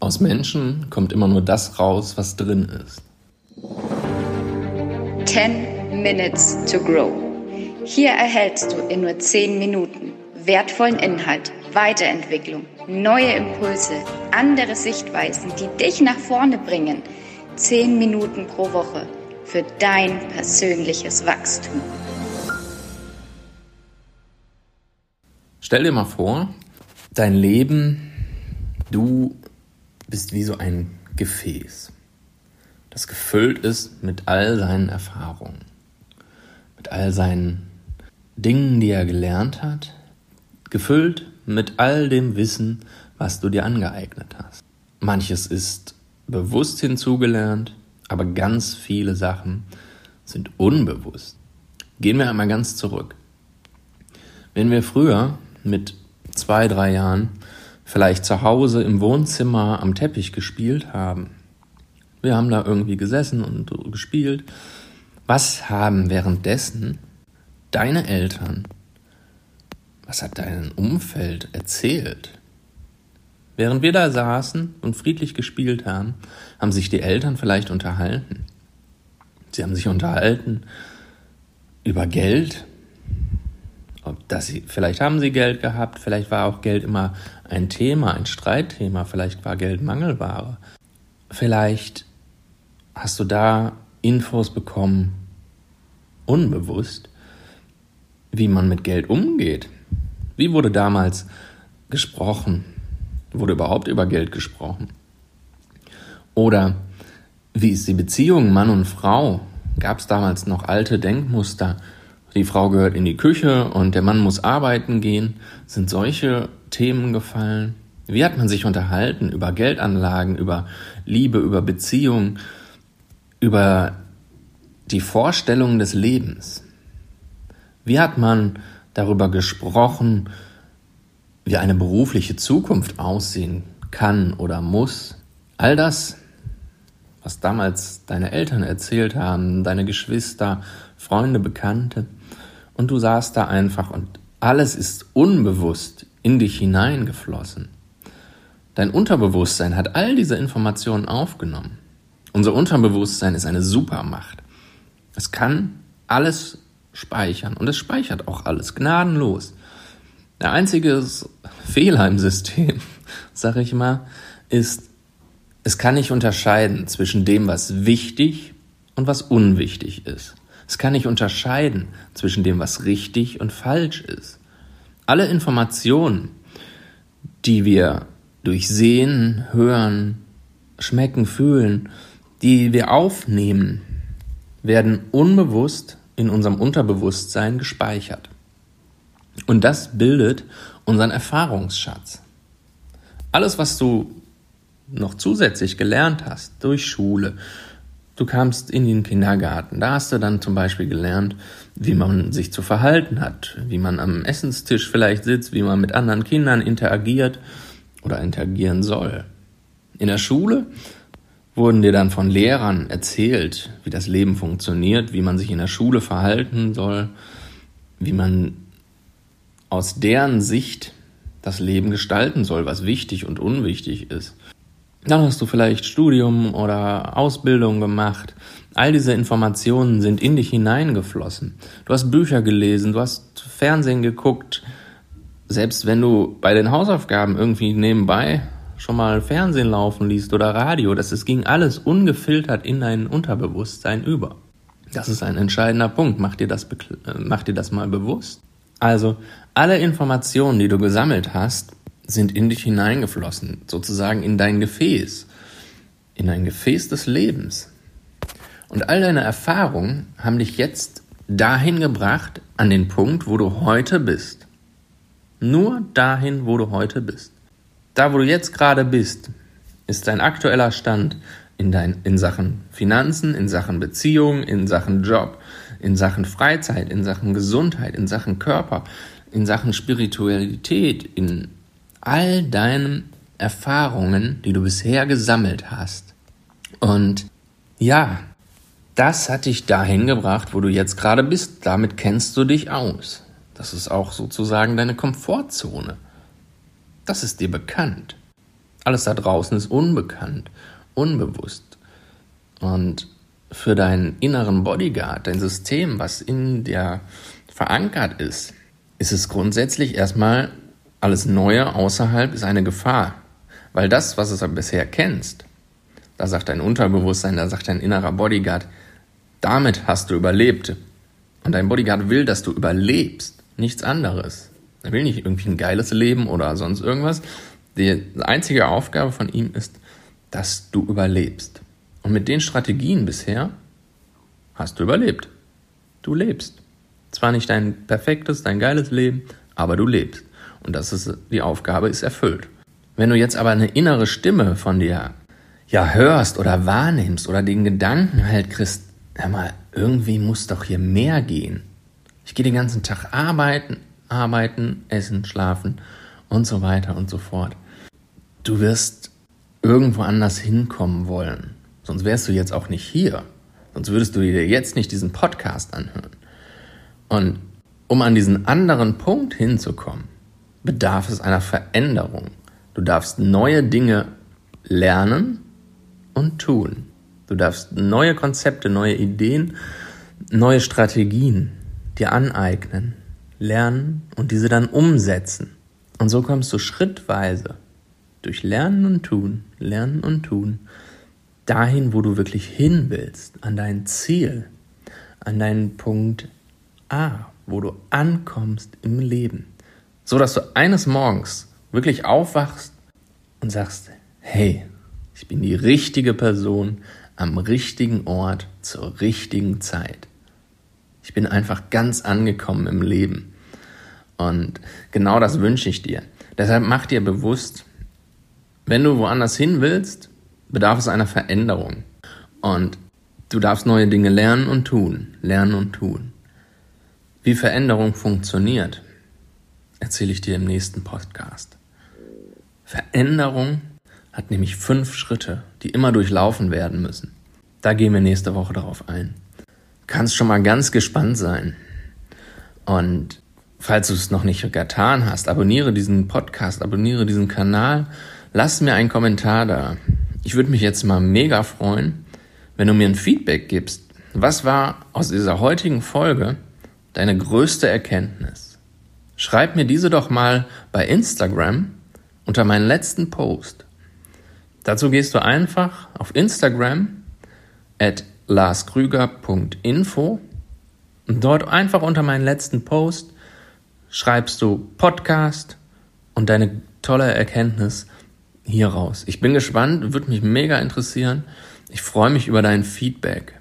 Aus Menschen kommt immer nur das raus, was drin ist. 10 Minutes to Grow. Hier erhältst du in nur 10 Minuten wertvollen Inhalt, Weiterentwicklung, neue Impulse, andere Sichtweisen, die dich nach vorne bringen. 10 Minuten pro Woche für dein persönliches Wachstum. Stell dir mal vor, dein Leben, du bist wie so ein Gefäß, das gefüllt ist mit all seinen Erfahrungen, mit all seinen Dingen, die er gelernt hat, gefüllt mit all dem Wissen, was du dir angeeignet hast. Manches ist bewusst hinzugelernt, aber ganz viele Sachen sind unbewusst. Gehen wir einmal ganz zurück. Wenn wir früher mit zwei, drei Jahren vielleicht zu Hause im Wohnzimmer am Teppich gespielt haben. Wir haben da irgendwie gesessen und gespielt. Was haben währenddessen deine Eltern, was hat dein Umfeld erzählt? Während wir da saßen und friedlich gespielt haben, haben sich die Eltern vielleicht unterhalten. Sie haben sich unterhalten über Geld, ob das sie, vielleicht haben sie Geld gehabt, vielleicht war auch Geld immer ein Thema, ein Streitthema, vielleicht war Geld Mangelware. Vielleicht hast du da Infos bekommen, unbewusst, wie man mit Geld umgeht. Wie wurde damals gesprochen? Wurde überhaupt über Geld gesprochen? Oder wie ist die Beziehung Mann und Frau? Gab es damals noch alte Denkmuster? Die Frau gehört in die Küche und der Mann muss arbeiten gehen. Sind solche Themen gefallen? Wie hat man sich unterhalten über Geldanlagen, über Liebe, über Beziehung, über die Vorstellung des Lebens? Wie hat man darüber gesprochen, wie eine berufliche Zukunft aussehen kann oder muss? All das, was damals deine Eltern erzählt haben, deine Geschwister, Freunde, Bekannte, und du saßt da einfach und alles ist unbewusst in dich hineingeflossen. Dein Unterbewusstsein hat all diese Informationen aufgenommen. Unser Unterbewusstsein ist eine Supermacht. Es kann alles speichern und es speichert auch alles gnadenlos. Der einzige Fehler im System, sag ich mal, ist, es kann nicht unterscheiden zwischen dem, was wichtig und was unwichtig ist. Es kann nicht unterscheiden zwischen dem, was richtig und falsch ist. Alle Informationen, die wir durch Sehen, Hören, Schmecken, Fühlen, die wir aufnehmen, werden unbewusst in unserem Unterbewusstsein gespeichert. Und das bildet unseren Erfahrungsschatz. Alles, was du noch zusätzlich gelernt hast durch Schule, Du kamst in den Kindergarten. Da hast du dann zum Beispiel gelernt, wie man sich zu verhalten hat, wie man am Essenstisch vielleicht sitzt, wie man mit anderen Kindern interagiert oder interagieren soll. In der Schule wurden dir dann von Lehrern erzählt, wie das Leben funktioniert, wie man sich in der Schule verhalten soll, wie man aus deren Sicht das Leben gestalten soll, was wichtig und unwichtig ist. Dann hast du vielleicht Studium oder Ausbildung gemacht. All diese Informationen sind in dich hineingeflossen. Du hast Bücher gelesen, du hast Fernsehen geguckt. Selbst wenn du bei den Hausaufgaben irgendwie nebenbei schon mal Fernsehen laufen liest oder Radio, das es ging alles ungefiltert in dein Unterbewusstsein über. Das ist ein entscheidender Punkt. Mach dir das, äh, mach dir das mal bewusst. Also, alle Informationen, die du gesammelt hast, sind in dich hineingeflossen, sozusagen in dein Gefäß, in ein Gefäß des Lebens. Und all deine Erfahrungen haben dich jetzt dahin gebracht, an den Punkt, wo du heute bist. Nur dahin, wo du heute bist. Da, wo du jetzt gerade bist, ist dein aktueller Stand in, dein, in Sachen Finanzen, in Sachen Beziehung, in Sachen Job, in Sachen Freizeit, in Sachen Gesundheit, in Sachen Körper, in Sachen Spiritualität, in all deinen Erfahrungen, die du bisher gesammelt hast. Und ja, das hat dich dahin gebracht, wo du jetzt gerade bist. Damit kennst du dich aus. Das ist auch sozusagen deine Komfortzone. Das ist dir bekannt. Alles da draußen ist unbekannt, unbewusst. Und für deinen inneren Bodyguard, dein System, was in dir verankert ist, ist es grundsätzlich erstmal alles Neue außerhalb ist eine Gefahr. Weil das, was es bisher kennst, da sagt dein Unterbewusstsein, da sagt dein innerer Bodyguard, damit hast du überlebt. Und dein Bodyguard will, dass du überlebst, nichts anderes. Er will nicht irgendwie ein geiles Leben oder sonst irgendwas. Die einzige Aufgabe von ihm ist, dass du überlebst. Und mit den Strategien bisher hast du überlebt. Du lebst. Zwar nicht dein perfektes, dein geiles Leben, aber du lebst. Und das ist, die Aufgabe ist erfüllt. Wenn du jetzt aber eine innere Stimme von dir ja hörst oder wahrnimmst oder den Gedanken halt kriegst, hör mal, irgendwie muss doch hier mehr gehen. Ich gehe den ganzen Tag arbeiten, arbeiten, essen, schlafen und so weiter und so fort. Du wirst irgendwo anders hinkommen wollen. Sonst wärst du jetzt auch nicht hier. Sonst würdest du dir jetzt nicht diesen Podcast anhören. Und um an diesen anderen Punkt hinzukommen, bedarf es einer Veränderung. Du darfst neue Dinge lernen und tun. Du darfst neue Konzepte, neue Ideen, neue Strategien dir aneignen, lernen und diese dann umsetzen. Und so kommst du schrittweise durch Lernen und Tun, Lernen und Tun dahin, wo du wirklich hin willst, an dein Ziel, an deinen Punkt A, wo du ankommst im Leben so dass du eines Morgens wirklich aufwachst und sagst, hey, ich bin die richtige Person am richtigen Ort zur richtigen Zeit. Ich bin einfach ganz angekommen im Leben. Und genau das wünsche ich dir. Deshalb mach dir bewusst, wenn du woanders hin willst, bedarf es einer Veränderung. Und du darfst neue Dinge lernen und tun, lernen und tun. Wie Veränderung funktioniert, erzähle ich dir im nächsten Podcast. Veränderung hat nämlich fünf Schritte, die immer durchlaufen werden müssen. Da gehen wir nächste Woche darauf ein. Kannst schon mal ganz gespannt sein. Und falls du es noch nicht getan hast, abonniere diesen Podcast, abonniere diesen Kanal, lass mir einen Kommentar da. Ich würde mich jetzt mal mega freuen, wenn du mir ein Feedback gibst. Was war aus dieser heutigen Folge deine größte Erkenntnis? Schreib mir diese doch mal bei Instagram unter meinen letzten Post. Dazu gehst du einfach auf Instagram at larskrüger.info und dort einfach unter meinen letzten Post schreibst du Podcast und deine tolle Erkenntnis hier raus. Ich bin gespannt, würde mich mega interessieren. Ich freue mich über dein Feedback.